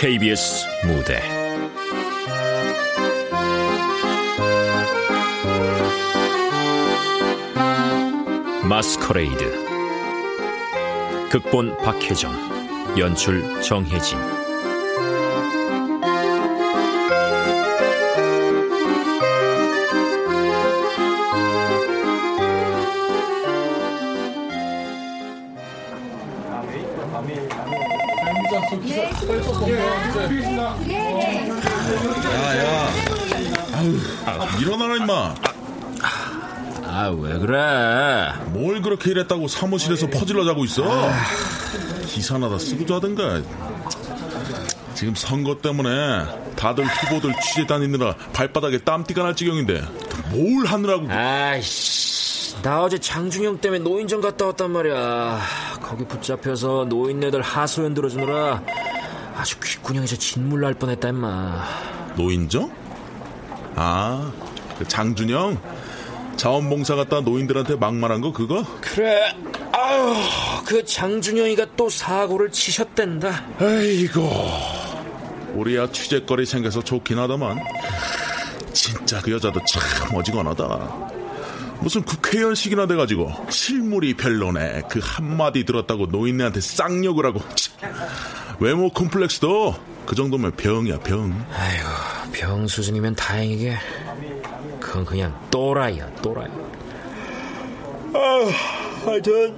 KBS 무대. 마스커레이드. 극본 박혜정. 연출 정혜진 아 왜 그래? 뭘 그렇게 일했다고 사무실에서 퍼질러 자고 있어? 기사나 다 쓰고 자든가. 지금 선거 때문에 다들 후보들 취재 다니느라 발바닥에 땀띠가 날 지경인데 뭘 하느라고 아이씨 나 어제 장준영 때문에 노인정 갔다 왔단 말이야. 거기 붙잡혀서 노인네들 하소연 들어주느라 아주 귓구녕에서 진물 날 뻔했다 임마. 노인정? 아, 그 장준영? 자원봉사 갔다 노인들한테 막말한 거 그거? 그래 아유 그 장준영이가 또 사고를 치셨댄다. 아이고. 우리야 취재거리 생겨서 좋긴 하다만. 진짜 그 여자도 참 어지간하다. 무슨 국회의원식이나 돼가지고 실물이 별로네. 그 한마디 들었다고 노인네한테 쌍욕을 하고. 참. 외모 콤플렉스도 그 정도면 병이야 병. 아이고 병 수준이면 다행이게 그건 그냥 또라이야 또라이. 아 하여튼.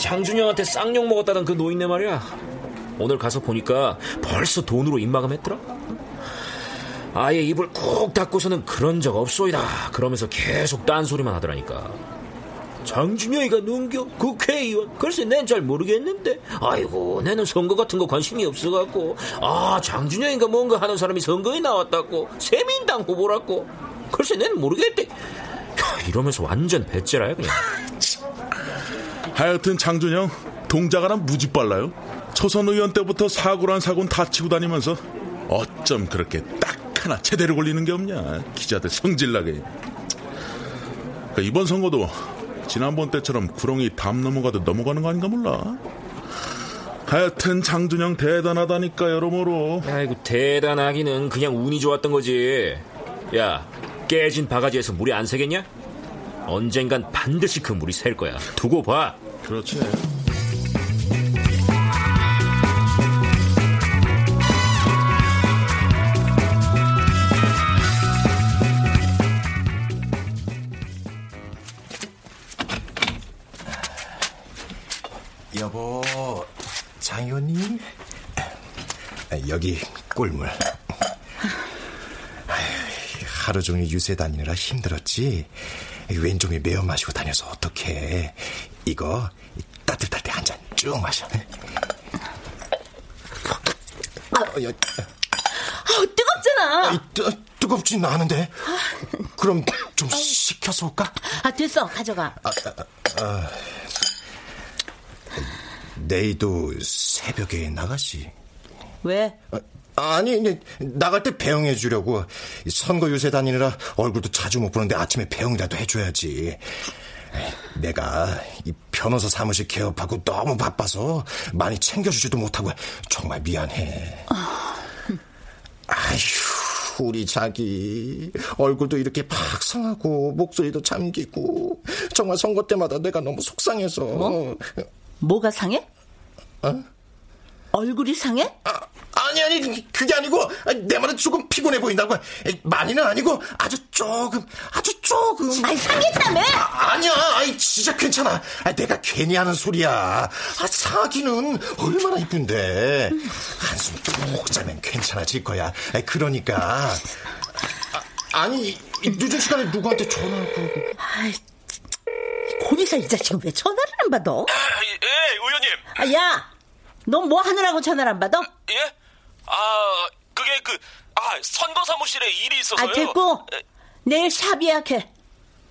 장준영한테 쌍욕 먹었다던 그 노인네 말이야. 오늘 가서 보니까 벌써 돈으로 입마감했더라. 아예 입을 꾹 닫고서는 그런 적 없소이다. 그러면서 계속 딴소리만 하더라니까. 장준영이가 눈겨? 국회의원? 글쎄 난 잘 모르겠는데. 아이고 나는 선거 같은 거 관심이 없어갖고. 아 장준영이가 뭔가 하는 사람이 선거에 나왔다고. 세민당 후보라고 글쎄 난 모르겠대. 야, 이러면서 완전 배째라야 그냥. 하여튼 장준영 동작하나 무지 빨라요. 초선 의원 때부터 사고란 사고는 다 치고 다니면서 어쩜 그렇게 딱 하나 제대로 걸리는 게 없냐 기자들 성질나게. 그러니까 이번 선거도 지난번 때처럼 구렁이 담 넘어가도 넘어가는 거 아닌가 몰라. 하여튼 장준영 대단하다니까 여러모로. 아이고 대단하기는 그냥 운이 좋았던 거지. 야 깨진 바가지에서 물이 안 새겠냐? 언젠간 반드시 그 물이 셀 거야 두고 봐 그렇지 여보, 장 의원님? 여기 꿀물. 하루 종일 유세 다니느라 힘들었지. 왼종일 매어 마시고 다녀서 어떡해. 이거 따뜻할 때 한 잔 쭉 마셔. 어, 야, 아, 뜨겁잖아. 이, 뜨, 뜨겁진 않은데. 그럼 좀 식혀서 올까? 아, 됐어. 가져가. 내일도 새벽에 나가시. 왜? 아, 아니, 나갈 때 배웅해 주려고. 선거 유세 다니느라 얼굴도 자주 못 보는데 아침에 배웅이라도 해줘야지. 내가 이 변호사 사무실 개업하고 너무 바빠서 많이 챙겨주지도 못하고 정말 미안해. 아휴, 우리 자기 얼굴도 이렇게 팍 상하고 목소리도 잠기고 정말 선거 때마다 내가 너무 속상해서. 뭐? 뭐가 상해? 어? 얼굴이 상해? 아, 아니 아니 그게 아니고 내 말은 조금 피곤해 보인다고 많이는 아니고 아주 조금 아주 조금 아니, 상했다며? 아, 니야 아이 진짜 괜찮아 아, 내가 괜히 하는 소리야 아, 사기는 얼마나 이쁜데 한숨 푹 자면 괜찮아질 거야 아, 그러니까 아, 니 늦은 시간에 누구한테 전화하고 아이, 고리사 이 자식은 왜 전화를 안 받아? 예, 의원님. 아, 야! 너뭐 하느라고 전화를 안 받아? 예? 아, 선거 사무실에 일이 있어서요. 아, 됐고. 에, 내일 샵 예약해.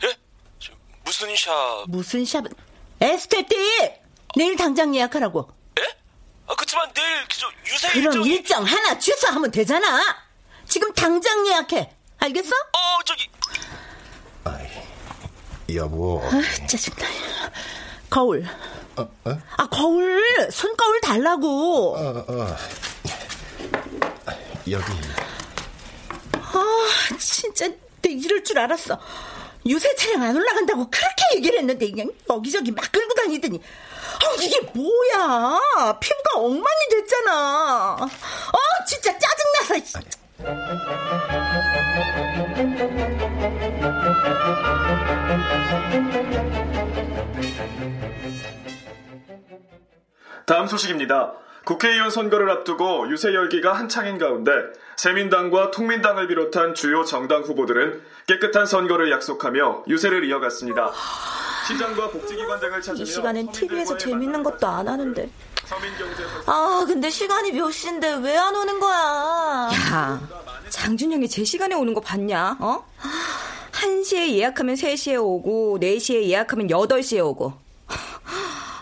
예? 저, 무슨 샵? 무슨 샵? 에스테틱! 내일 당장 예약하라고. 예? 아, 그치만 내일 저 유세 그럼 일정이... 일정 하나 취소하면 되잖아. 지금 당장 예약해. 알겠어? 어, 저기 여보. 아, 짜증나. 거울. 어, 어? 아, 거울. 손거울 달라고. 어, 어. 여기. 아, 진짜 내 이럴 줄 알았어. 유세 차량 안 올라간다고 그렇게 얘기를 했는데 그냥 여기저기 막 끌고 다니더니 아, 이게 뭐야? 피부가 엉망이 됐잖아. 아, 진짜 짜증나서. 다음 소식입니다. 국회의원 선거를 앞두고 유세 열기가 한창인 가운데 새민당과 통민당을 비롯한 주요 정당 후보들은 깨끗한 선거를 약속하며 유세를 이어갔습니다. 시장과 복지기관 등을 찾으며 이 시간엔 TV에서 재밌는 것도 안 하는데. 아, 근데 시간이 몇 시인데 왜 안 오는 거야? 야, 장준영이 제 시간에 오는 거 봤냐? 어? 1시에 예약하면 3시에 오고 4시에 예약하면 8시에 오고.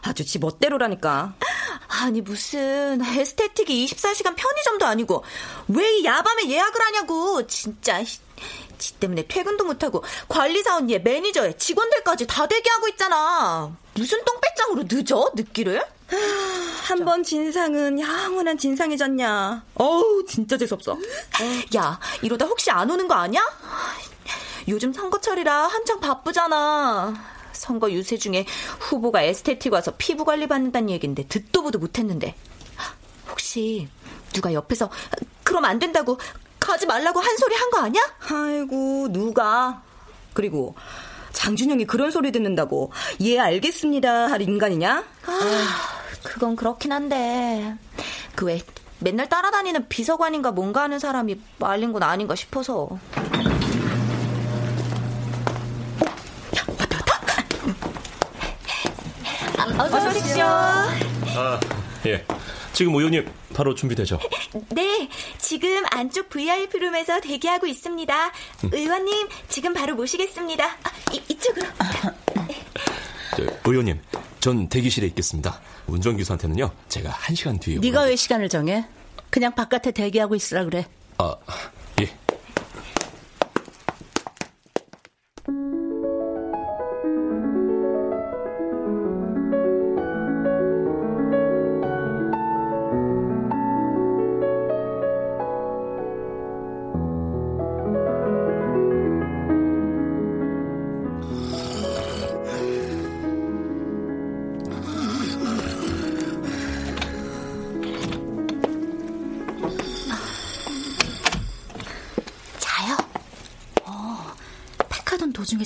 아주 지 멋대로라니까. 아니, 무슨 에스테틱이 24시간 편의점도 아니고 왜 이 야밤에 예약을 하냐고. 진짜. 지 때문에 퇴근도 못하고 관리사 언니에 매니저에 직원들까지 다 대기하고 있잖아. 무슨 똥배짱으로 늦어? 늦기를? 한 번 진상은 영원한 진상해졌냐. 어우, 진짜 재수없어. 야, 이러다 혹시 안 오는 거 아니야? 요즘 선거철이라 한창 바쁘잖아. 선거 유세 중에 후보가 에스테틱 와서 피부 관리 받는다는 얘기인데 듣도 보도 못했는데 혹시 누가 옆에서 그럼 안 된다고 가지 말라고 한 소리 한 거 아니야? 아이고, 누가. 그리고 장준영이 그런 소리 듣는다고 예 알겠습니다 할 인간이냐? 아, 그건 그렇긴 한데 그 왜 맨날 따라다니는 비서관인가 뭔가 하는 사람이 말린 건 아닌가 싶어서. 어서 오십시오. 아, 예. 지금 의원님 바로 준비되죠? 네, 지금 안쪽 VIP룸에서 대기하고 있습니다. 의원님, 지금 바로 모시겠습니다. 아, 이, 이쪽으로. 저, 의원님, 전 대기실에 있겠습니다. 운전기사한테는요, 제가 한 시간 뒤에. 네가 왜 시간을 정해? 그냥 바깥에 대기하고 있으라 그래. 아,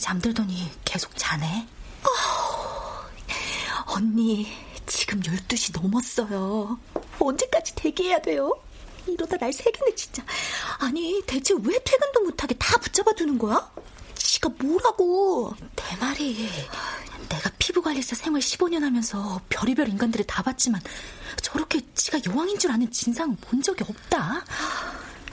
잠들더니 계속 자네? 어, 언니, 지금 12시 넘었어요. 언제까지 대기해야 돼요? 이러다 날 새겠네, 진짜. 아니, 대체 왜 퇴근도 못하게 다 붙잡아 두는 거야? 지가 뭐라고? 내 말이. 내가 피부관리사 생활 15년 하면서 별의별 인간들을 다 봤지만 저렇게 지가 여왕인 줄 아는 진상은 본 적이 없다.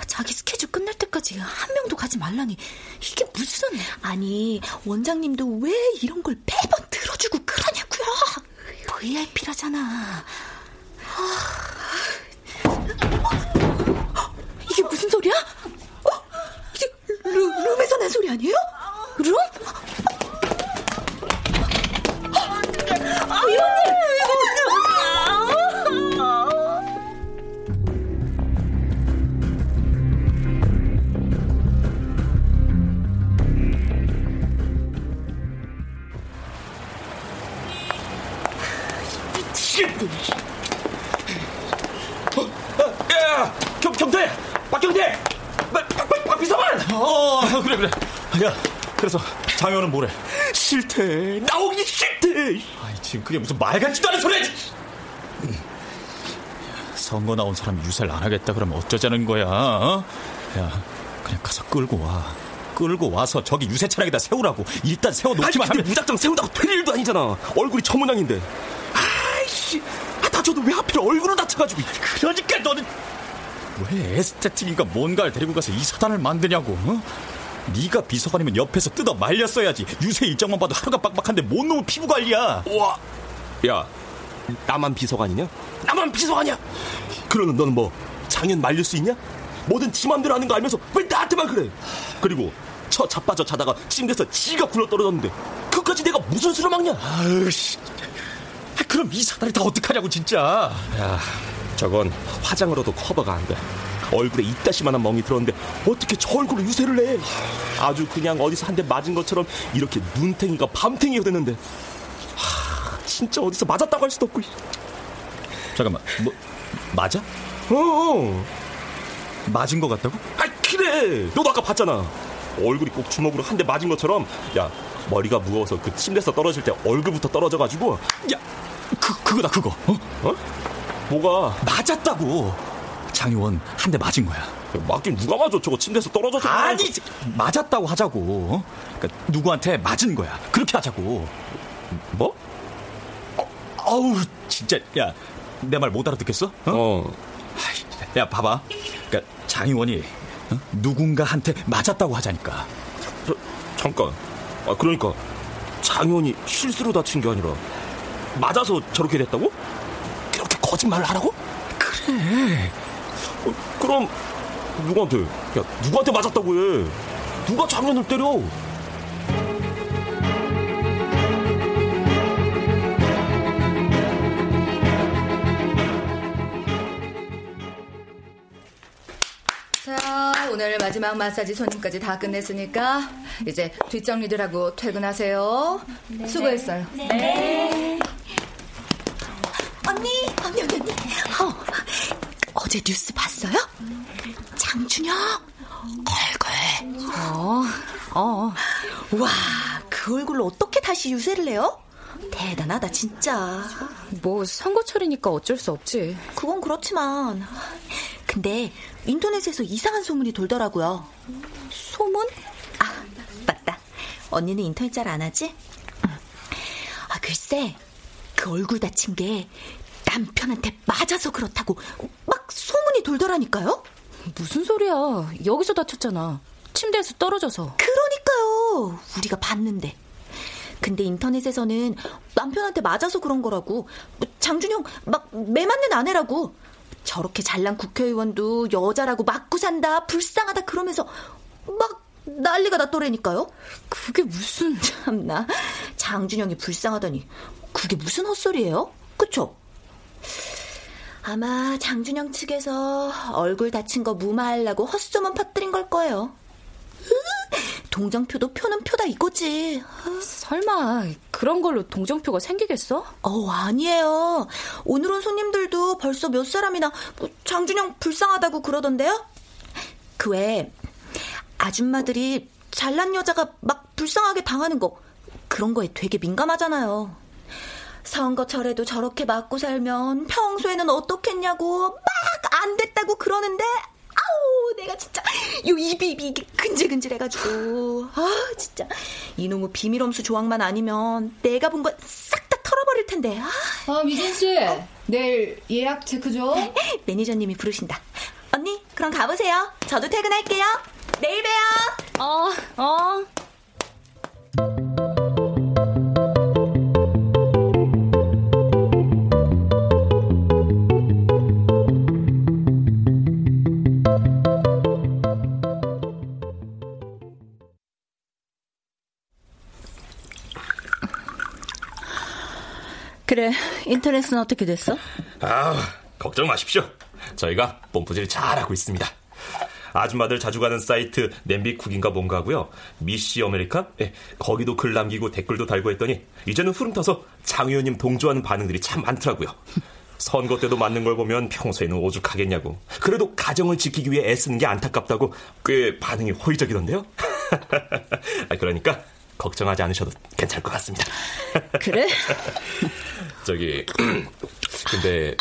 자기 스케줄 끝날 때 까지 한 명도 가지 말라니 이게 무슨 아니 원장님도 왜 이런 걸 매번 들어주고 그러냐고요 VIP라잖아 이게 무슨 소리야? 어? 이게 룸, 룸에서 난 소리 아니에요? 룸? 아, 의원님! 야, 경, 경태! 박경태! 박, 박, 박, 박 비서관! 어, 그래, 그래. 야, 그래서 장현은 뭐래? 싫대. 나오기 싫대. 아이, 지금 그게 무슨 말 같지도 않은 소리야! 선거 나온 사람 유세를 안 하겠다 그러면 어쩌자는 거야, 어? 야, 그냥 가서 끌고 와. 끌고 와서 저기 유세 차량에다 세우라고. 일단 세워놓기만 아니, 하면. 무작정 세운다고 될 일도 아니잖아. 얼굴이 저 모양인데. 아이씨. 아, 다쳐도 왜 하필 얼굴을 다쳐가지고. 그러니까 너는. 왜 에스테틱인가 뭔가를 데리고 가서 이 사단을 만드냐고. 어? 네가 비서관이면 옆에서 뜯어 말렸어야지. 유세 일정만 봐도 하루가 빡빡한데 뭔 놈의 피부 관리야. 와, 야, 나만 비서관이냐? 나만 비서관이야. 그러는 너는 뭐 장현 말릴 수 있냐? 뭐든 지 맘대로 하는 거 알면서 왜 나한테만 그래? 그리고 쳐 자빠져 자다가 침대에서 지가 굴러 떨어졌는데 그까지 내가 무슨 수로 막냐? 아유 씨. 그럼 이 사단이 다 어떡하냐고 진짜. 야, 저건 화장으로도 커버가 안 돼. 얼굴에 이따시만한 멍이 들었는데 어떻게 저 얼굴로 유세를 해? 아주 그냥 어디서 한 대 맞은 것처럼 이렇게 눈탱이가 밤탱이가 됐는데 하, 진짜 어디서 맞았다고 할 수도 없고. 잠깐만, 뭐 맞아? 어. 어. 맞은 것 같다고? 아 그래. 너도 아까 봤잖아. 얼굴이 꼭 주먹으로 한 대 맞은 것처럼 야 머리가 무거워서 그 침대에서 떨어질 때 얼굴부터 떨어져가지고 야 그, 그거다 그거 어? 어? 뭐가 맞았다고 장 의원 한 대 맞은 거야 맞긴 누가 맞아 저거 침대에서 떨어져서 아니 맞았다고 하자고 어? 그러니까 누구한테 맞은 거야 그렇게 하자고 뭐? 어, 아우 진짜 야 내 말 못 알아듣겠어? 어? 어. 아이, 야 봐봐 그러니까 장 의원이 어? 누군가한테 맞았다고 하자니까 저, 잠깐 아 그러니까 장현이 실수로 다친 게 아니라 맞아서 저렇게 됐다고? 그렇게 거짓말을 하라고? 그래 어, 그럼 누구한테 야 누구한테 맞았다고 해 누가 장현을 때려 오늘 마지막 마사지 손님까지 다 끝냈으니까 이제 뒷정리들 하고 퇴근하세요. 네. 수고했어요. 네. 언니, 언니, 언니, 언니. 어, 어제 뉴스 봤어요? 장준영 얼굴. 어, 어. 와, 그 얼굴로 어떻게 다시 유세를 해요? 대단하다, 진짜. 뭐 선거철이니까 어쩔 수 없지. 그건 그렇지만. 근데 인터넷에서 이상한 소문이 돌더라고요. 소문? 아, 맞다. 언니는 인터넷 잘 안 하지? 아, 글쎄. 그 얼굴 다친 게 남편한테 맞아서 그렇다고 막 소문이 돌더라니까요? 무슨 소리야. 여기서 다쳤잖아. 침대에서 떨어져서. 그러니까요. 우리가 봤는데. 근데 인터넷에서는 남편한테 맞아서 그런 거라고. 뭐 장준영 막 매 맞는 아내라고. 저렇게 잘난 국회의원도 여자라고 맞고 산다, 불쌍하다 그러면서 막 난리가 났더라니까요. 그게 무슨 참나. 장준영이 불쌍하다니. 그게 무슨 헛소리예요? 그쵸? 아마 장준영 측에서 얼굴 다친 거 무마하려고 헛소문 퍼뜨린 걸 거예요. 동정표도 표는 표다 이거지. 설마 그런 걸로 동정표가 생기겠어? 어 아니에요. 오늘 온 손님들도 벌써 몇 사람이나 뭐 장준영 불쌍하다고 그러던데요. 그 외에 아줌마들이 잘난 여자가 막 불쌍하게 당하는 거 그런 거에 되게 민감하잖아요. 선거철에도 저렇게 맞고 살면 평소에는 어떻겠냐고 막 안 됐다고 그러는데 아우 내가 진짜 요 입이 입이 이게 근질근질해가지고. 아 진짜. 이놈의 비밀엄수 조항만 아니면 내가 본거싹다 털어버릴 텐데. 아. 어 미진 씨. 내일 예약 체크 좀 매니저님이 부르신다. 언니 그럼 가보세요. 저도 퇴근할게요. 내일 봬요. 어 어. 그래 인터넷은 어떻게 됐어? 아 걱정 마십시오. 저희가 뽐뿌질 잘하고 있습니다. 아줌마들 자주 가는 사이트 냄비쿡인가 뭔가 하고요. 미시 아메리카? 예, 거기도 글 남기고 댓글도 달고 했더니 이제는 흐름 타서 장 의원님 동조하는 반응들이 참 많더라고요. 선거 때도 맞는 걸 보면 평소에는 오죽하겠냐고. 그래도 가정을 지키기 위해 애쓰는 게 안타깝다고 꽤 반응이 호의적이던데요. 아, 그러니까 걱정하지 않으셔도 괜찮을 것 같습니다. 그래? 저기 근데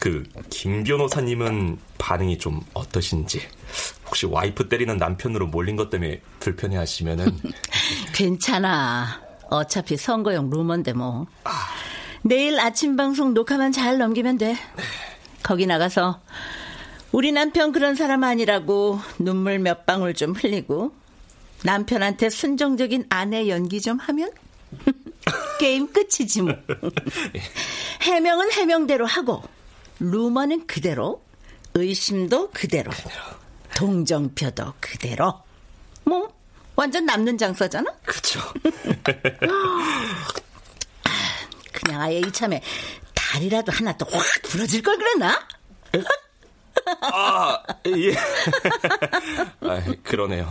그 김 변호사님은 반응이 좀 어떠신지 혹시 와이프 때리는 남편으로 몰린 것 때문에 불편해하시면은 괜찮아. 어차피 선거용 루머인데 뭐. 내일 아침 방송 녹화만 잘 넘기면 돼. 거기 나가서 우리 남편 그런 사람 아니라고 눈물 몇 방울 좀 흘리고 남편한테 순정적인 아내 연기 좀 하면 게임 끝이지 뭐. 해명은 해명대로 하고 루머는 그대로 의심도 그대로 동정표도 그대로 뭐 완전 남는 장사잖아. 그쵸. 그냥 아예 이참에 다리라도 하나 더확 부러질 걸 그랬나? 아, 예. 아, 그러네요.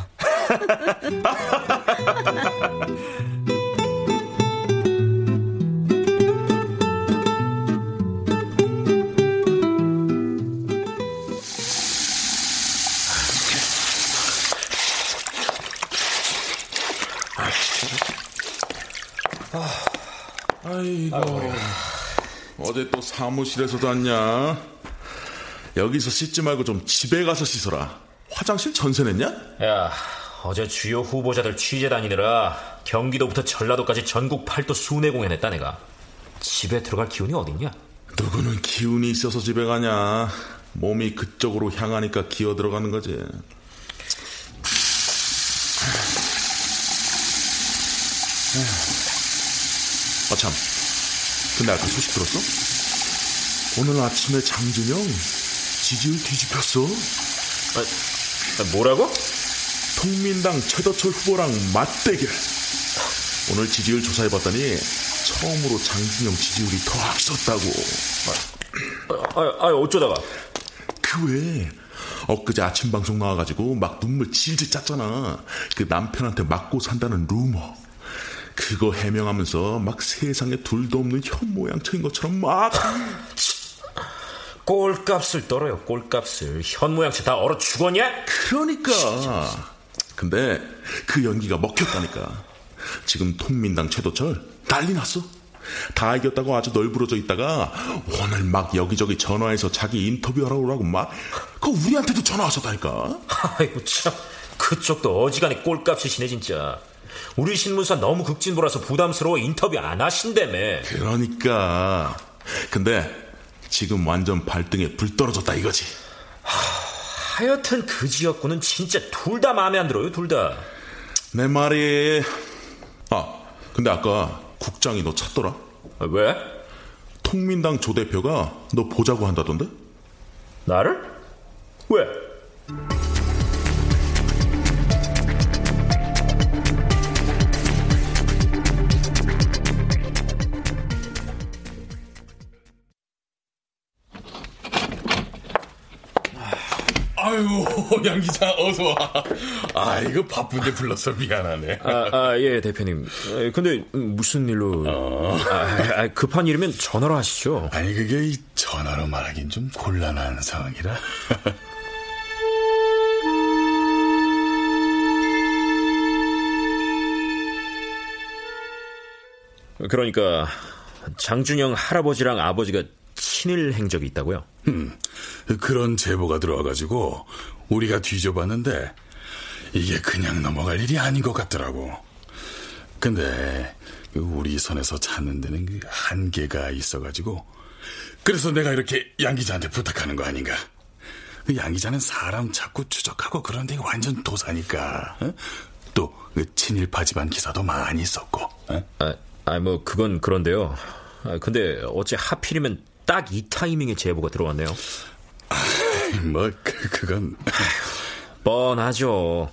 아이고. 어제 또 사무실에서도 왔냐? 여기서 씻지 말고 좀 집에 가서 씻어라. 화장실 전세 냈냐? 야, 어제 주요 후보자들 취재 다니느라 경기도부터 전라도까지 전국 팔도 순회 공연했다 내가. 집에 들어갈 기운이 어딨냐? 누구는 기운이 있어서 집에 가냐? 몸이 그쪽으로 향하니까 기어 들어가는 거지. 아, 참. 근데 아까 소식 들었어? 오늘 아침에 장준영 지지율 뒤집혔어. 아, 뭐라고? 통민당 최도철 후보랑 맞대결. 오늘 지지율 조사해봤더니 처음으로 장준영 지지율이 더 앞섰다고. 아, 아, 어쩌다가? 그 외에 엊그제 아침 방송 나와가지고 막 눈물 질질 짰잖아. 그 남편한테 맞고 산다는 루머. 그거 해명하면서 막 세상에 둘도 없는 현 모양처인 것처럼 막 꼴값을 떨어요. 꼴값을. 현 모양새 다 얼어 죽었냐? 그러니까. 근데 그 연기가 먹혔다니까. 지금 통민당 최도철 난리 났어. 다 이겼다고 아주 널브러져 있다가 오늘 막 여기저기 전화해서 자기 인터뷰하러 오라고 막 그거 우리한테도 전화 왔었다니까. 아이고 참. 그쪽도 어지간히 꼴값이시네 진짜. 우리 신문사 너무 극진보라서 부담스러워. 인터뷰 안 하신다며. 그러니까. 근데 지금 완전 발등에 불 떨어졌다 이거지. 하, 여튼 그 지역구는 진짜 둘 다 마음에 안 들어요, 둘 다. 내 말이. 아, 근데 아까 국장이 너 찾더라. 아, 왜? 통민당 조 대표가 너 보자고 한다던데? 나를? 왜? 양 기자 어서 와. 아, 이거 바쁜데 불러서 미안하네. 아, 아, 예, 대표님. 근데 무슨 일로? 어. 아, 아, 급한 일이면 전화로 하시죠. 아니, 그게 전화로 말하긴 좀 곤란한 상황이라. 그러니까 장준영 할아버지랑 아버지가 친일 행적이 있다고요? 음, 그런 제보가 들어와가지고 우리가 뒤져봤는데 이게 그냥 넘어갈 일이 아닌 것 같더라고. 근데 그 우리 선에서 찾는 데는 그 한계가 있어가지고 그래서 내가 이렇게 양 기자한테 부탁하는 거 아닌가. 그양 기자는 사람 자꾸 추적하고 그런 데 완전 도사니까. 어? 또그 친일파 집안 기사도 많이 썼고. 어? 아, 아, 뭐 그건 그런데요. 아, 근데 어째 하필이면 딱 이 타이밍에 제보가 들어왔네요. 아, 뭐 그, 그건 뻔하죠.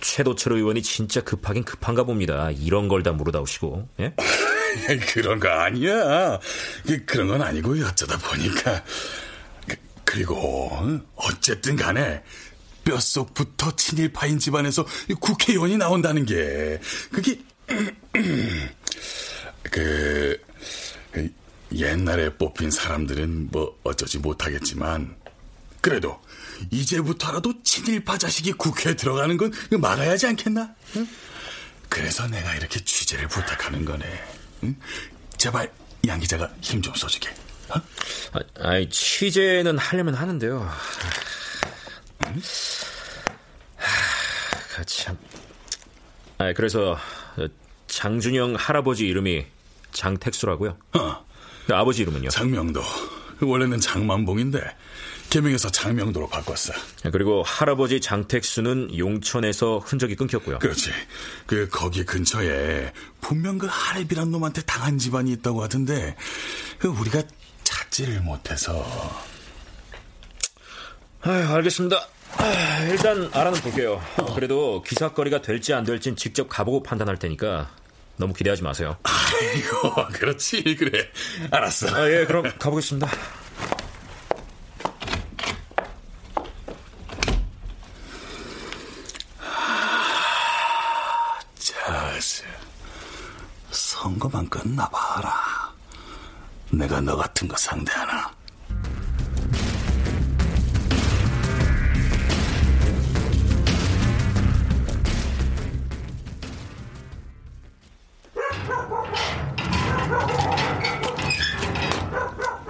최도철 의원이 진짜 급하긴 급한가 봅니다. 이런 걸 다 물어다오시고. 예? 그런 거 아니야. 그런 건 아니고 어쩌다 보니까. 그, 리고 어쨌든 간에 뼛속부터 친일파인 집안에서 국회의원이 나온다는 게 그게 그, 그 옛날에 뽑힌 사람들은 뭐 어쩌지 못하겠지만 그래도 이제부터라도 친일파 자식이 국회에 들어가는 건 막아야 하지 않겠나? 응? 그래서 내가 이렇게 취재를 부탁하는 거네. 응? 제발 양 기자가 힘 좀 써주게. 어? 아, 아니 취재는 하려면 하는데요. 응? 하, 참. 아, 그래서 장준영 할아버지 이름이 장택수라고요. 어. 그 아버지 이름은요? 장명도. 원래는 장만봉인데 개명해서 장명도로 바꿨어. 그리고 할아버지 장택수는 용천에서 흔적이 끊겼고요. 그렇지. 그 거기 근처에 분명 그 하랩이란 놈한테 당한 집안이 있다고 하던데 그 우리가 찾지를 못해서. 아, 알겠습니다. 아, 일단 알아는 볼게요. 그래도 기사거리가 될지 안 될진 직접 가보고 판단할 테니까 너무 기대하지 마세요. 아이고, 그렇지, 그래. 알았어. 아, 예, 그럼 가보겠습니다. 자세, 선거만 끝나봐라. 내가 너 같은 거 상대하나?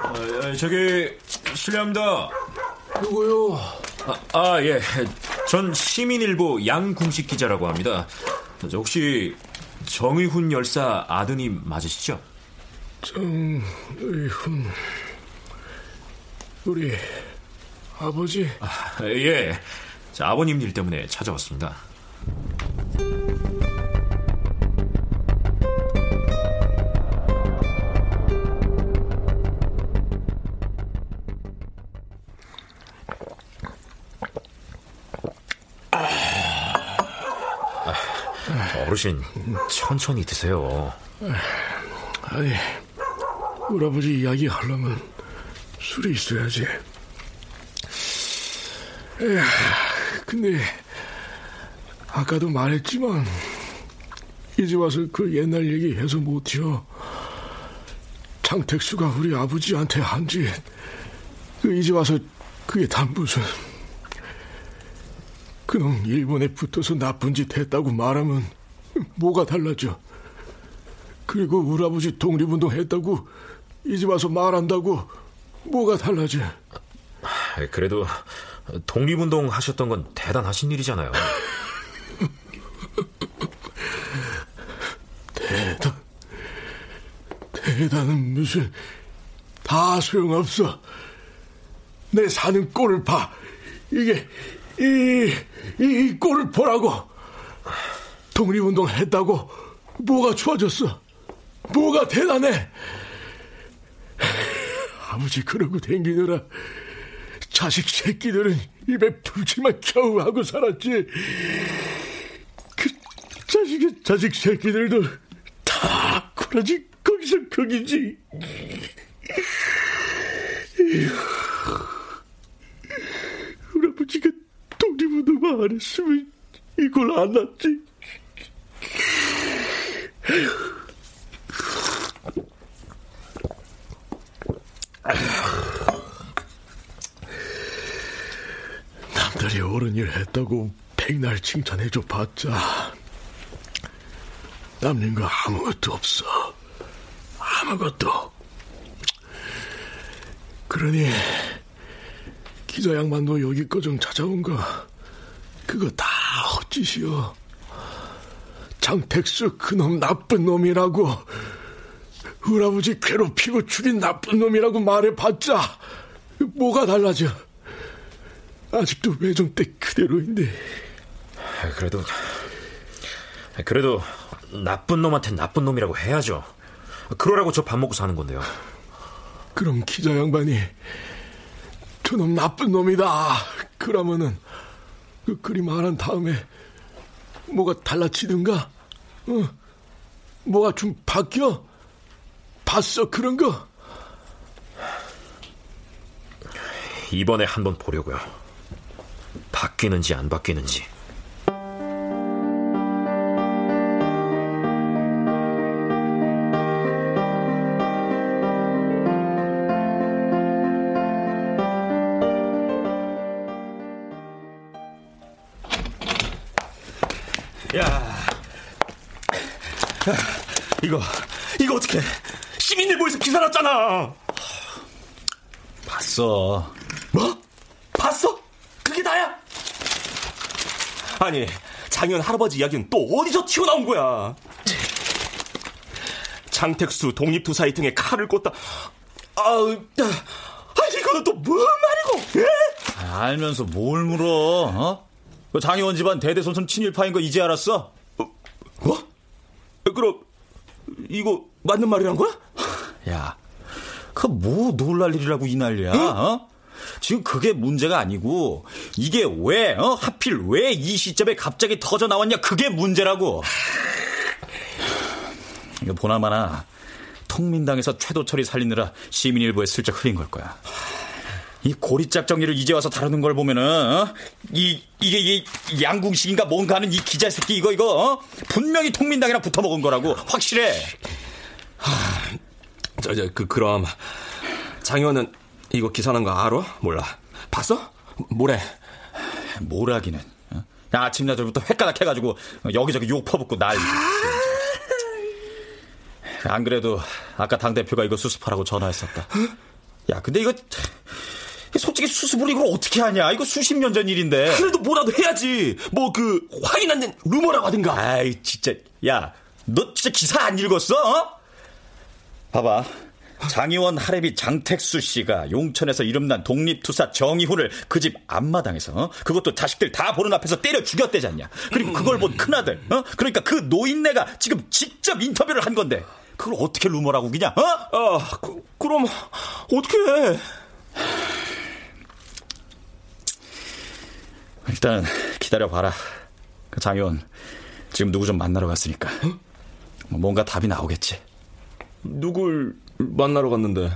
아, 저기 실례합니다. 누구요? 아, 아, 예. 전 시민일보 양궁식 기자라고 합니다. 저 혹시 정의훈 열사 아드님 맞으시죠? 정의훈 우리 아버지? 아, 예. 자, 아버님 일 때문에 찾아왔습니다. 어르신, 천천히 드세요. 아니, 우리 아버지 이야기 하려면 술이 있어야지. 에휴, 근데 아까도 말했지만 이제 와서 그 옛날 얘기 해서 못해요. 장택수가 우리 아버지한테 한짓 그 이제 와서 그게 다 무슨 그놈 일본에 붙어서 나쁜 짓 했다고 말하면 뭐가 달라져? 그리고 우리 아버지 독립운동 했다고 이제 와서 말한다고 뭐가 달라져? 그래도 독립운동 하셨던 건 대단하신 일이잖아요. 대단, 대단은 무슨 다 소용없어. 내 사는 꼴을 봐. 이게 이, 이 꼴을 보라고. 독립운동 했다고 뭐가 좋아졌어? 뭐가 대단해? 아버지 그러고 댕기느라 자식 새끼들은 입에 불치만 겨우 하고 살았지. 그 자식의 자식 새끼들도 다 그러지 거기서 거기지. 우리 아버지가 독립운동만 안 했으면 이걸 안 났지. 남들이 옳은 일 했다고 백날 칭찬해줘 봤자 남는 거 아무것도 없어. 아무것도. 그러니 기자 양반도 여기 거정 찾아온 거 그거 다 헛짓이여. 장택수 그놈 나쁜 놈이라고 우리 아버지 괴롭히고 죽인 나쁜 놈이라고 말해봤자 뭐가 달라져. 아직도 외정 때 그대로인데. 그래도 그래도 나쁜 놈한테 나쁜 놈이라고 해야죠. 그러라고 저 밥 먹고 사는 건데요. 그럼 기자 양반이 저놈 나쁜 놈이다. 그러면은 그 그리 말한 다음에 뭐가 달라지든가, 어? 뭐가 좀 바뀌어? 봤어 그런 거? 이번에 한번 보려고요. 바뀌는지 안 바뀌는지. 봤어. 뭐? 봤어? 그게 다야? 아니, 장현 할아버지 이야기는 또 어디서 튀어나온 거야? 장택수 독립투사이 등에 칼을 꽂다. 아우, 아, 이거는 또 뭔 말이고? 아, 알면서 뭘 물어? 어? 그 장희원 집안 대대손손 친일파인 거 이제 알았어? 뭐? 그럼 이거 맞는 말이란 거야? 야, 그 뭐 놀랄 일이라고 이 난리야? 어? 지금 그게 문제가 아니고 이게 왜 어? 하필 왜 이 시점에 갑자기 터져 나왔냐 그게 문제라고. 이거 보나마나 통민당에서 최도철이 살리느라 시민일보에 슬쩍 흘린 걸 거야. 이 고리짝 정리를 이제 와서 다루는 걸 보면은 어? 이 이게 이 양궁식인가 뭔가 하는 이 기자 새끼 이거 이거 어? 분명히 통민당이랑 붙어 먹은 거라고 확실해. 저, 저, 그, 그럼, 장의원은 이거 기사난 거 알아? 몰라. 봤어? 뭐래? 뭐라기는. 어? 아침 나절부터 횟가닥 해가지고 여기저기 욕 퍼붓고 난리지. 안 그래도 아까 당 대표가 이거 수습하라고 전화했었다. 야, 근데 이거 솔직히 수습을 이걸 어떻게 하냐? 이거 수십 년 전 일인데. 그래도 뭐라도 해야지. 뭐 그 확인 안 된 루머라고 하든가. 아이 진짜. 야, 너 진짜 기사 안 읽었어? 어? 봐봐. 장의원 할애비 장택수 씨가 용천에서 이름난 독립투사 정의훈을 그 집 앞마당에서 어? 그것도 자식들 다 보는 앞에서 때려 죽였대잖냐. 그리고 그걸 본 큰아들. 어? 그러니까 그 노인네가 지금 직접 인터뷰를 한 건데 그걸 어떻게 루머라고 그냥? 어? 아, 그, 그럼 어떻게 해? 일단 기다려 봐라. 그 장의원 지금 누구 좀 만나러 갔으니까 뭐 뭔가 답이 나오겠지. 누굴 만나러 갔는데?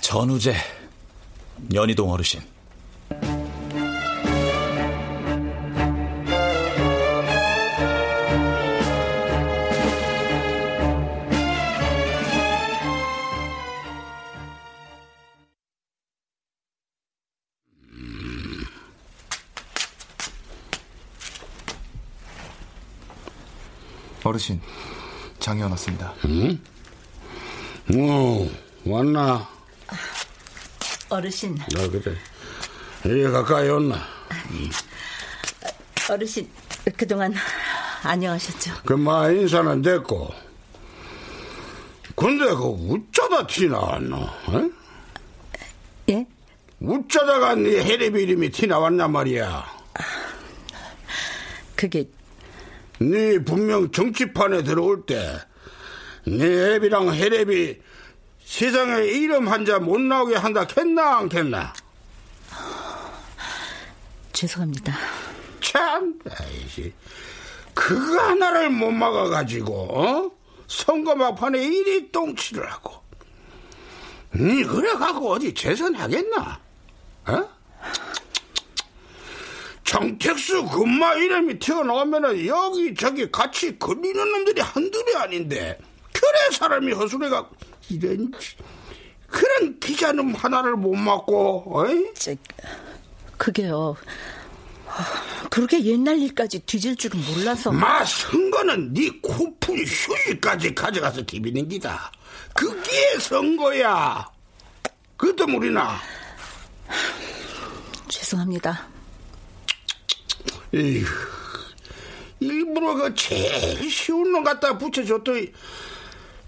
전우재 연희동 어르신. 어르신, 장현 왔습니다. 응? 어, 왔나? 어르신, 나 그래. 이리 가까이 왔나? 어르신, 그동안 안녕하셨죠? 그마 인사는 됐고. 근데 그 우짜다 티 나왔노? 어? 예? 우짜다가 네 해리비 이름이 티 나왔냔 말이야. 그게 네 분명 정치판에 들어올 때네 애비랑 해랩이 세상에 이름 한 자 못 나오게 한다 겠나 안 겠나? 죄송합니다. 참, 아이씨. 그거 하나를 못 막아가지고, 어? 선거 막판에 이리 똥치를 하고. 니 그래갖고 어디 재선하겠나? 어? 정택수 금마 이름이 튀어나오면은 여기저기 같이 걸리는 놈들이 한둘이 아닌데, 그래 사람이 허술해가, 이런, 그런 기자놈 하나를 못 막고, 어이? 그게요. 그렇게 옛날 일까지 뒤질 줄은 몰라서. 마 선거는 네 코푼 휴지까지 가져가서 디비는 기다. 그게 선거야. 그것도 우리나. 죄송합니다. 에휴, 일부러 그 제일 쉬운 놈 갖다 붙여줬더니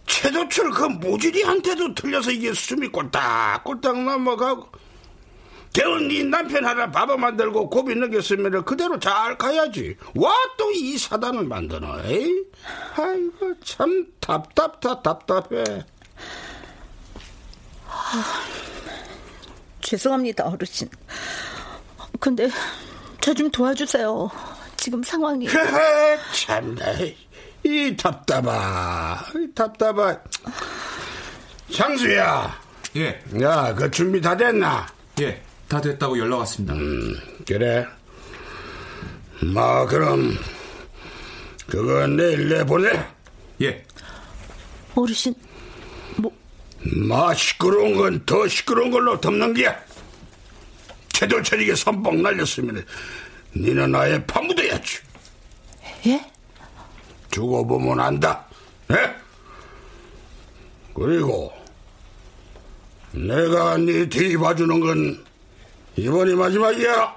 최도철 그 모질이한테도 틀려서 이게 숨이 꼴딱꼴딱 넘어가고 대원 네 남편 하나 밥을 만들고 고비 넘겼으면 그대로 잘 가야지 와 또 이 사단을 만드노 에이? 아이고 참 답답다 답답해 죄송합니다, 어르신. 근데 저 좀 도와주세요. 지금 상황이. 참나 이 답답아 이 답답아 장수야 예. 야 그 준비 다 됐나? 예, 다 됐다고 연락 왔습니다. 음, 그래. 마, 그럼, 그거 내일 내보내? 예. 어르신, 마, 시끄러운 건 더 시끄러운 걸로 덮는 게. 최도철에게 선빵 날렸으면, 니는 아예 파묻어야지. 예? 죽어보면 안다. 네? 그리고, 내가 네 뒤 봐주는 건 이번이 마지막이야.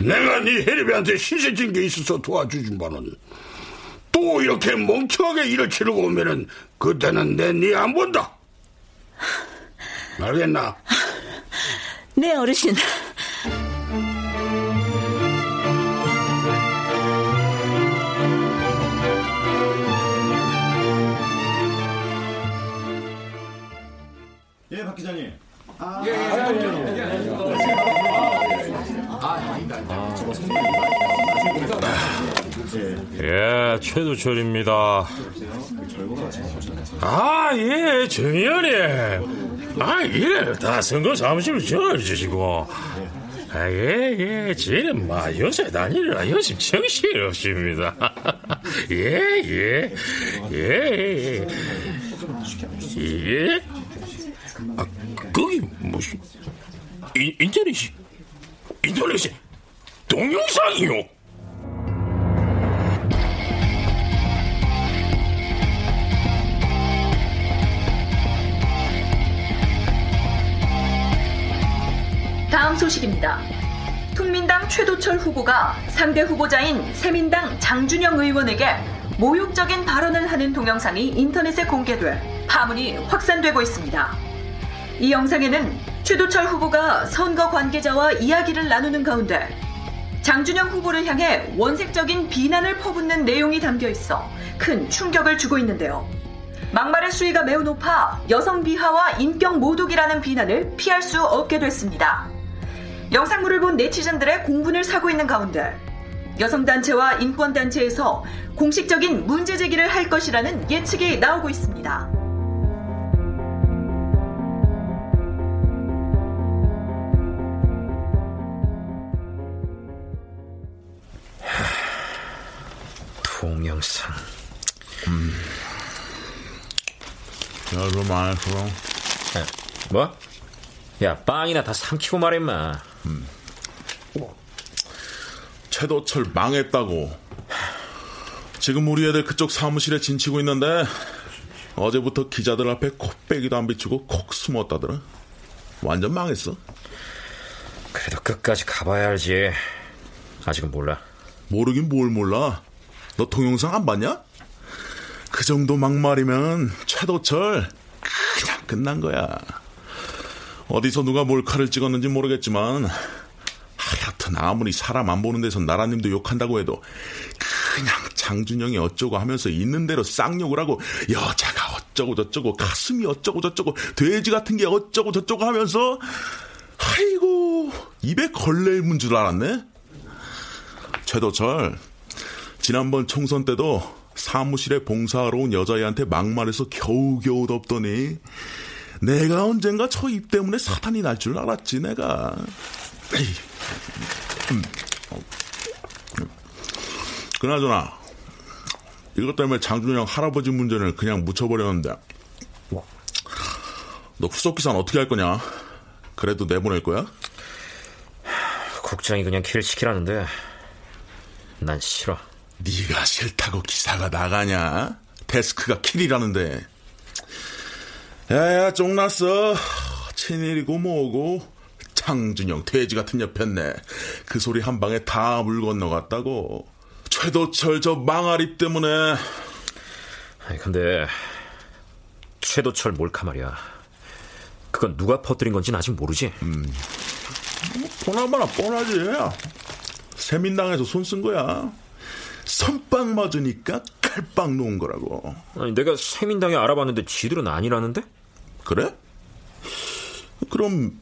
내가 네 혜리비한테 시세진 게 있어서 도와주준 바는 또 이렇게 멍청하게 일을 치르고 오면은 그때는 내 네 안 본다. 알겠나? 네, 어르신. 예, 박 기자님. 예, 최두철입니다. 아, 예, 정의원님. 아, 이래, 다 선거 사무실 전화주시고. 아, 예, 예, 저는 뭐, 요새 다니느라 요즘 정신이 없습니다. 예, 예, 예, 예. 예? 아, 거기, 무슨, 인, 인터넷이, 인터넷이, 동영상이요? 다음 소식입니다. 통민당 최도철 후보가 상대 후보자인 새민당 장준영 의원에게 모욕적인 발언을 하는 동영상이 인터넷에 공개돼 파문이 확산되고 있습니다. 이 영상에는 최도철 후보가 선거 관계자와 이야기를 나누는 가운데 장준영 후보를 향해 원색적인 비난을 퍼붓는 내용이 담겨 있어 큰 충격을 주고 있는데요. 막말의 수위가 매우 높아 여성 비하와 인격 모독이라는 비난을 피할 수 없게 됐습니다. 영상물을 본 네티즌들의 공분을 사고 있는 가운데 여성단체와 인권단체에서 공식적인 문제 제기를 할 것이라는 예측이 나오고 있습니다. 동영상. 음. 여러 많았어. 뭐? 야, 빵이나 다 삼키고 말해, 마. 음. 최도철 망했다고. 지금 우리 애들 그쪽 사무실에 진치고 있는데 어제부터 기자들 앞에 코빼기도 안 비추고 콕 숨었다더라. 완전 망했어. 그래도 끝까지 가봐야 알지. 아직은 몰라. 모르긴 뭘 몰라. 너 동영상 안 봤냐? 그 정도 막말이면 최도철 그냥 끝난 거야. 어디서 누가 몰카를 찍었는지 모르겠지만 하여튼 아무리 사람 안 보는 데서 나라님도 욕한다고 해도 그냥 장준영이 어쩌고 하면서 있는 대로 쌍욕을 하고 여자가 어쩌고 저쩌고 가슴이 어쩌고 저쩌고 돼지 같은 게 어쩌고 저쩌고 하면서 아이고 입에 걸레 문 줄 알았네. 최도철 지난번 총선 때도 사무실에 봉사하러 온 여자애한테 막말해서 겨우겨우 덮더니 내가 언젠가 저 입 때문에 사탄이 날 줄 알았지 내가 음. 그나저나 이것 때문에 장준영 할아버지 문제는 그냥 묻혀버렸는데 너 후속 기사는 어떻게 할 거냐 그래도 내보낼 거야? 국장이 그냥 킬 시키라는데 난 싫어 네가 싫다고 기사가 나가냐? 데스크가 킬이라는데. 야야 쫑났어. 친일이고 뭐고 장준영 돼지 같은 옆였네. 그 소리 한 방에 다 물 건너갔다고. 최도철 저 망아리 때문에. 아니 근데 최도철 몰카 말이야. 그건 누가 퍼뜨린 건지는 아직 모르지. 음. 보나마나 뻔하지. 세민당에서 손 쓴 거야. 선빵 맞으니까 칼빵 놓은 거라고. 아니, 내가 세민당에 알아봤는데 지들은 아니라는데? 그래? 그럼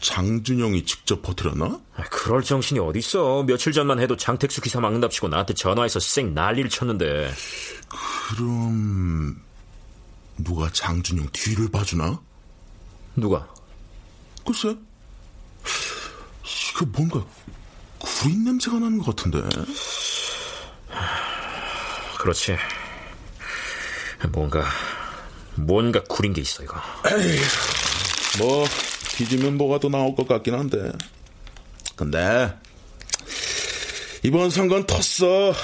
장준영이 직접 퍼뜨렸나? 아, 그럴 정신이 어딨어. 며칠 전만 해도 장택수 기사 막는답시고 나한테 전화해서 쌩 난리를 쳤는데. 그럼 누가 장준영 뒤를 봐주나? 누가? 글쎄. 이거 뭔가 구린 냄새가 나는 것 같은데. 그렇지. 뭔가 뭔가 구린 게 있어 이거. 에이, 뭐 뒤지면 뭐가 더 나올 것 같긴 한데. 근데 이번 선거는 텄어.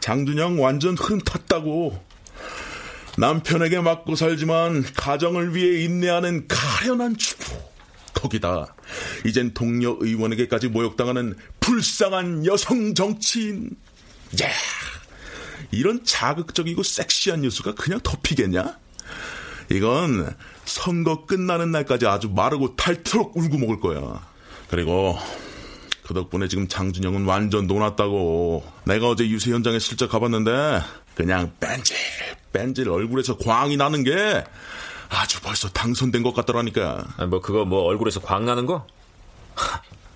장준영 완전 흐름 탔다고. 남편에게 맞고 살지만 가정을 위해 인내하는 가련한 주부. 거기다 이젠 동료 의원에게까지 모욕당하는 불쌍한 여성 정치인. 야, 이런 자극적이고 섹시한 뉴스가 그냥 덮이겠냐? 이건 선거 끝나는 날까지 아주 마르고 탈트럭 울고 먹을 거야. 그리고 그 덕분에 지금 장준영은 완전 놀았다고. 내가 어제 유세 현장에 슬쩍 가봤는데 그냥 뺀질 뺀질 얼굴에서 광이 나는 게 아주 벌써 당선된 것 같더라니까. 아, 뭐 그거 뭐 얼굴에서 광 나는 거?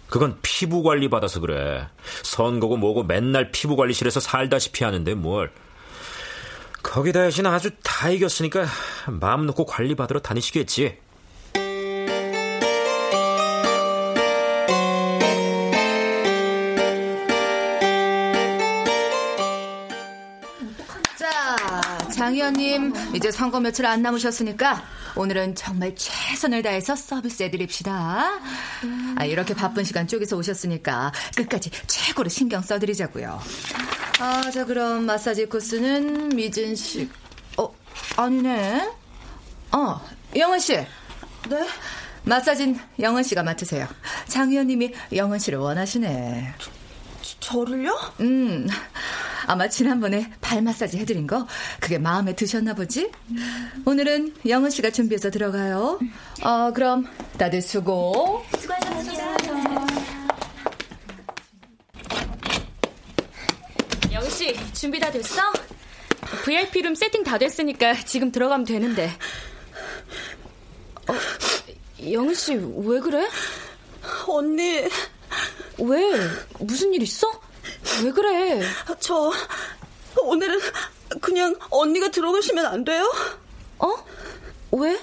그건 피부 관리 받아서 그래. 선거고 뭐고 맨날 피부 관리실에서 살다시피 하는데 뭘. 거기 대신 아주 다 이겼으니까 마음 놓고 관리 받으러 다니시겠지. 자, 장 의원님, 이제 선거 며칠 안 남으셨으니까 오늘은 정말 최선을 다해서 서비스 해드립시다. 아, 이렇게 바쁜 시간 쪼개서 오셨으니까 끝까지 최고로 신경 써드리자고요. 아, 자, 그럼 마사지 코스는 미진 씨. 어, 아니네. 어, 영은 씨. 네? 마사진 영은 씨가 맡으세요. 장 의원님이 영은 씨를 원하시네. 저 를요? 음. 아마 지난번에 발 마사지 해드린 거 그게 마음에 드셨나 보지? 오늘은 영은 씨가 준비해서 들어가요. 어, 그럼 다들 수고. 수고하셨습니다. 영희 씨, 준비 다 됐어? VIP룸 세팅 다 됐으니까 지금 들어가면 되는데. 어, 영희 씨, 왜 그래? 언니. 왜? 무슨 일 있어? 왜 그래? 저 오늘은 그냥 언니가 들어가시면 안 돼요? 어? 왜?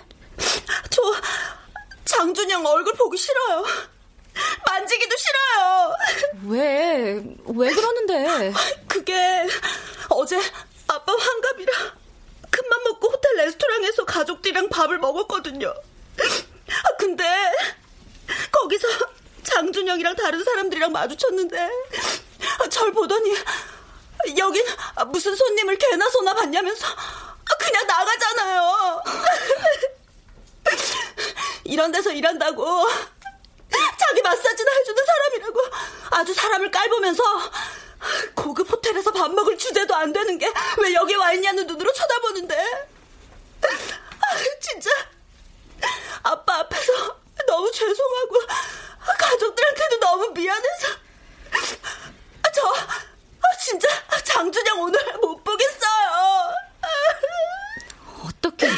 저 장준영 얼굴 보기 싫어요. 만지기도 싫어요. 왜? 왜 그러는데? 그게 어제 아빠 환갑이라 큰맘 먹고 호텔 레스토랑에서 가족들이랑 밥을 먹었거든요. 아, 근데 거기서 장준영이랑 다른 사람들이랑 마주쳤는데 절 보더니 여긴 무슨 손님을 개나 소나 봤냐면서 그냥 나가잖아요. 이런 데서 일한다고 자기 마사지나 해주는 사람이라고 아주 사람을 깔보면서 고급 호텔에서 밥 먹을 주제도 안 되는 게 왜 여기 와 있냐는 눈으로 쳐다보는데 진짜 아빠 앞에서 너무 죄송하고 가족들한테도 너무 미안해서 저 진짜 장준영 오늘 못 보겠어요. 어떻게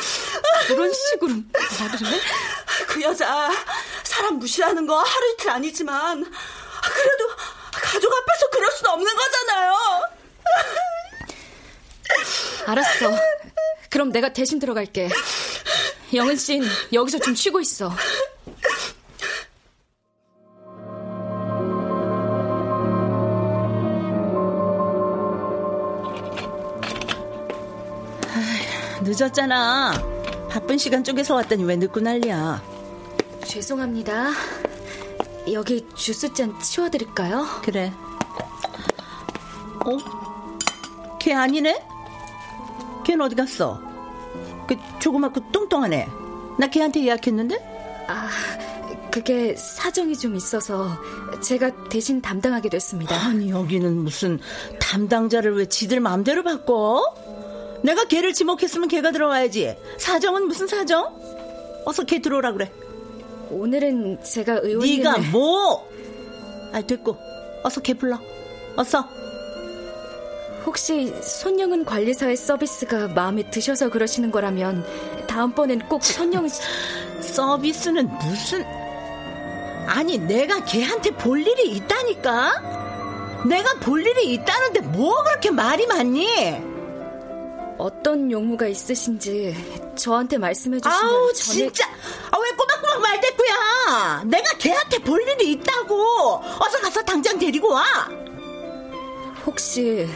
그런 식으로 말을 해? 그 여자 사람 무시하는 거 하루 이틀 아니지만 그래도 가족 앞에서 그럴 순 없는 거잖아요. 알았어. 그럼 내가 대신 들어갈게. 영은 씨는 여기서 좀 쉬고 있어. 늦었잖아. 바쁜 시간 쪽에서 왔더니 왜 늦고 난리야. 죄송합니다. 여기 주스잔 치워드릴까요? 그래. 어? 걔 아니네? 걔는 어디 갔어? 그 조그맣고 뚱뚱하네. 나 걔한테 예약했는데? 아, 그게 사정이 좀 있어서 제가 대신 담당하게 됐습니다. 아니, 여기는 무슨 담당자를 왜 지들 마음대로 바꿔? 내가 걔를 지목했으면 걔가 들어와야지. 사정은 무슨 사정? 어서 걔 들어오라 그래. 오늘은 제가 의원님 네가 뭐? 아 됐고 어서 걔 불러. 어서. 혹시 손영은 관리사의 서비스가 마음에 드셔서 그러시는 거라면 다음번엔 꼭 손영 서비스는 무슨 아니 내가 걔한테 볼 일이 있다니까 내가 볼 일이 있다는데 뭐 그렇게 말이 많니 어떤 용무가 있으신지 저한테 말씀해 주시면 아우 전에... 진짜 아, 왜 꼬박꼬박 말대꾸야 내가 걔한테 볼 일이 있다고 어서 가서 당장 데리고 와 혹시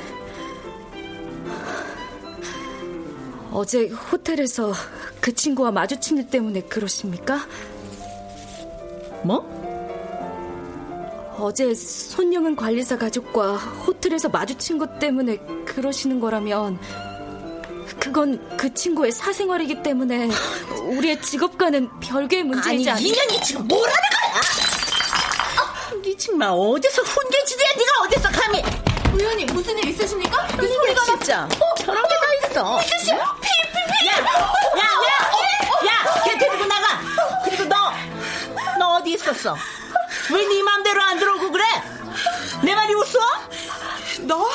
어제 호텔에서 그 친구와 마주친 일 때문에 그러십니까? 뭐? 어제 손영은 관리사 가족과 호텔에서 마주친 것 때문에 그러시는 거라면 그건 그 친구의 사생활이기 때문에 우리의 직업과는 별개의 문제이지 아니, 않... 인연이 지금 뭐라는 거야? 아, 네 정말 어디서 훈계지대야 네가 어디서 감히 우연히 무슨 일 있으십니까? 그 소리가 진짜 어, 저런 게 다 있어 어, 이씨 피피피 야, 야, 야, 야, 걔 데리고 나가 그리고 너, 너 어디 있었어? 왜 네 맘대로 안 들어오고 그래? 내 말이 웃어? 너?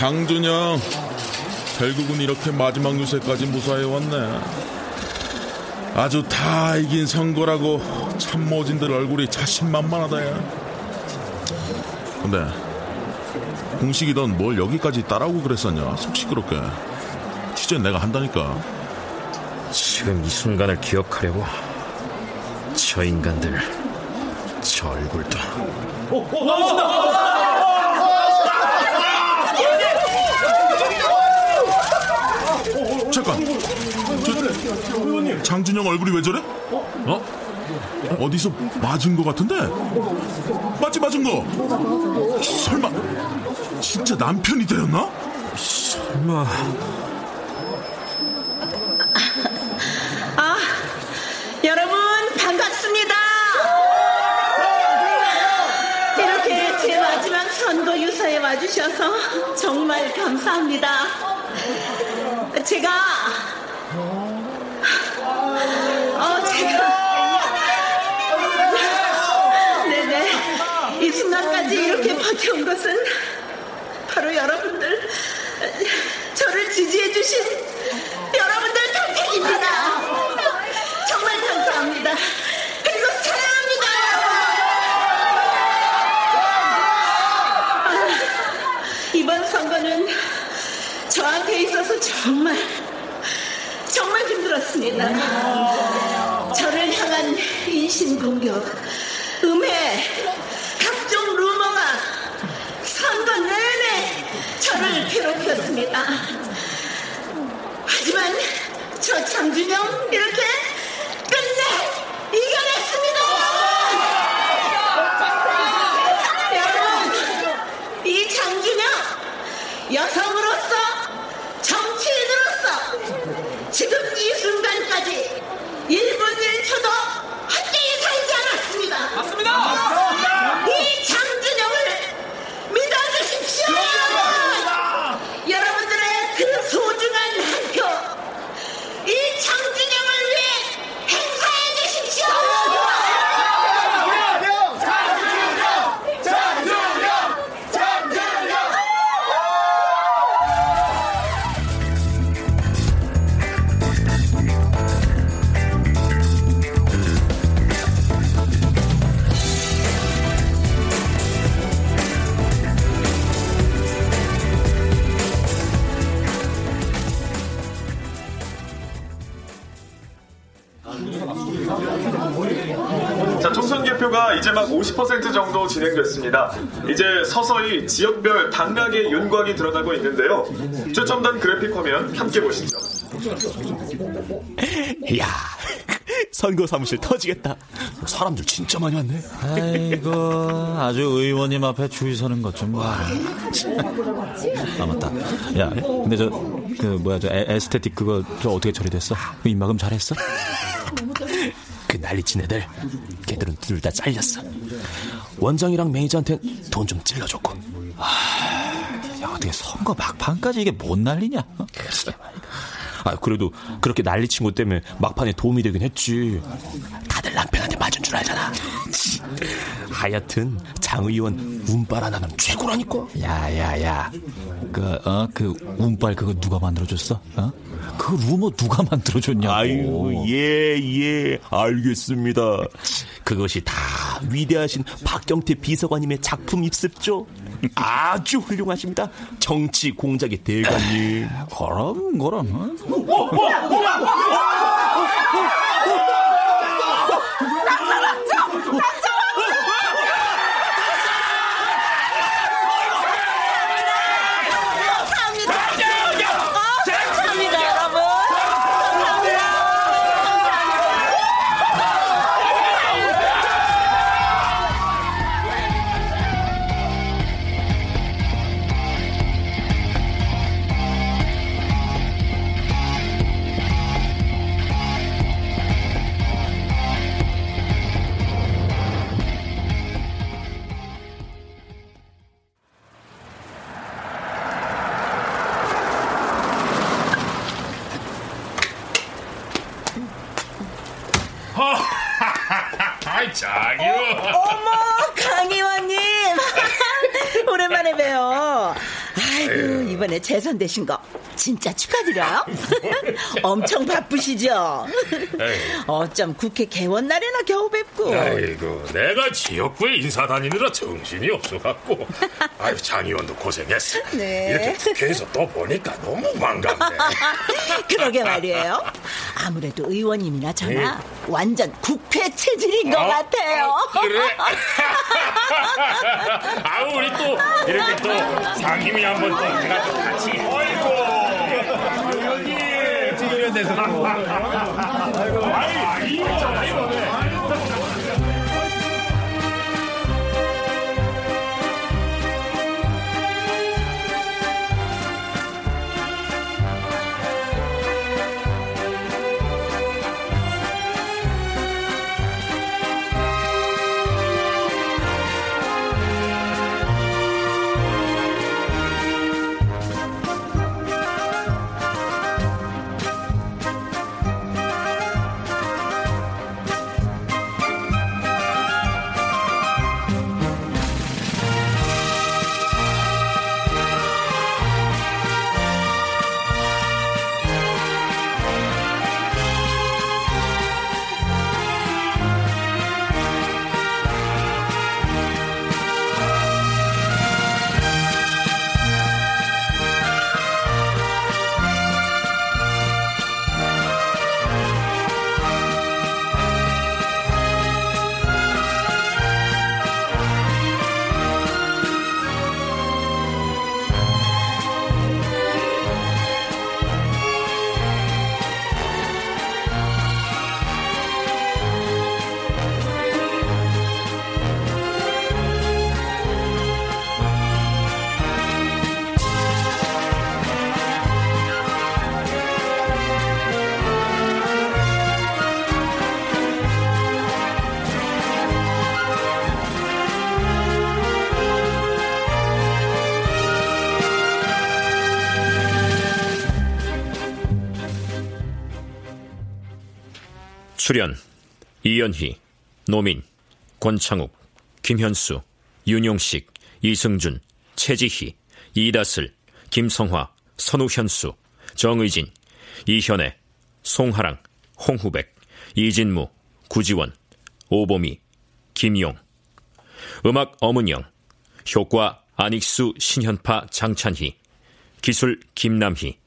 장준영, 결국은 이렇게 마지막 유세까지 무사해 왔네. 아주 다 이긴 선거라고 참모진들 얼굴이 자신만만하다, 야. 근데, 공식이던 뭘 여기까지 따라오고 그랬었냐? 속 시끄럽게. 취재 내가 한다니까. 지금 이 순간을 기억하려고 저 인간들 저 얼굴도 어, 어, 나오신다! 잠깐. 저, 장준영 얼굴이 왜 저래? 어? 어디서 맞은 거 같은데? 맞지 맞은 거? 설마 진짜 남편이 되었나? 설마 아, 여러분 반갑습니다. 이렇게 제 마지막 선거 유사에 와주셔서 정말 감사합니다. 제가 이렇게 버텨온 것은 바로 여러분들 저를 지지해 주신 여러분들 덕택입니다. 정말 감사합니다. 그리고 사랑합니다. 아, 이번 선거는 저한테 있어서 정말 정말 힘들었습니다. 저를 향한 인신 공격, 음해, 각종 루머가 선거 내내 저를 괴롭혔습니다. 하지만 저 장준영 이렇게 50% 정도 진행됐습니다. 이제 서서히 지역별 당락의 윤곽이 드러나고 있는데요. 최첨단 그래픽 화면 함께 보시죠. 야 선거 사무실 터지겠다. 사람들 진짜 많이 왔네. 아이고, 아주 의원님 앞에 주의 서는 것좀 봐. 아, 맞다. 야, 근데 저, 그, 뭐야, 저 에, 에스테틱 그거 저 어떻게 처리됐어? 그 입막음 잘했어? 그 난리친 애들 걔들은 둘 다 잘렸어. 원장이랑 매니저한테 돈좀 찔러줬고. 야, 어떻게 선거 막판까지 이게 뭔 난리냐? 어? 아 그래도 그렇게 난리친 것 때문에 막판에 도움이 되긴 했지. 다들 남편한테 맞은 줄 알잖아. 하여튼 장 의원 운빨 하나면 최고라니까. 야, 야, 야. 그, 어, 그, 운빨 그거 누가 만들어줬어? 어? 그 루머 누가 만들어줬냐고. 아유, 예, 예, 알겠습니다. 그것이 다 위대하신 박경태 비서관님의 작품 입습죠. 아주 훌륭하십니다. 정치 공작의 대가님. 그럼, 그럼. 감 장이원. 어머, 강의원님. 오랜만에 봬요. 이번에 재선 되신 거 진짜 축하드려요. 엄청 바쁘시죠? 어쩜 국회 개원 날에나 겨우 뵙고. 아이고, 내가 지역구에 인사 다니느라 정신이 없어갖고. 아유, 장 의원도 고생했어. 네. 이렇게 국회에서 또 보니까 너무 반갑네. 그러게 말이에요. 아무래도 의원님이나 저나 네. 완전 국회 체질인 것 어? 같아요. 그래? 아, 우리 또 이렇게 또 상임위 한번 또 같이. 아이고. 의원님, 이런 데서 출연 이연희, 노민, 권창욱, 김현수, 윤용식, 이승준, 최지희, 이다슬, 김성화, 선우현수, 정의진, 이현애, 송하랑, 홍후백, 이진무, 구지원, 오보미, 김용. 음악 엄은영 효과 안익수, 신현파, 장찬희 기술 김남희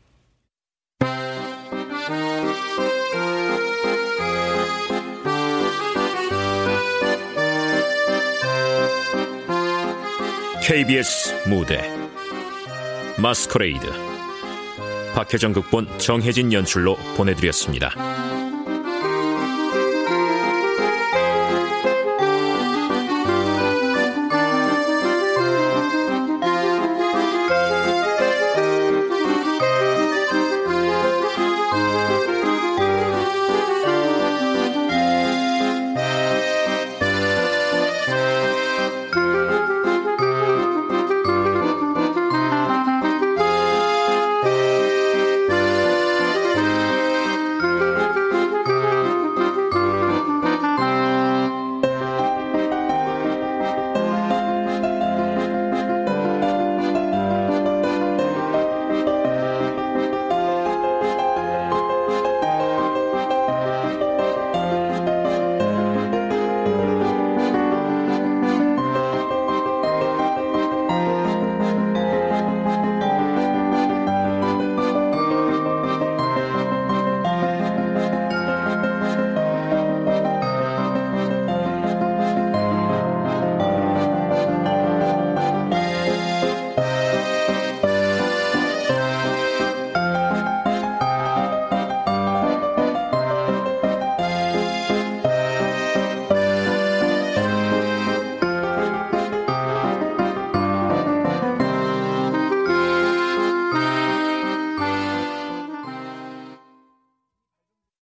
KBS 무대 마스커레이드 박혜정 극본 정혜진 연출로 보내드렸습니다.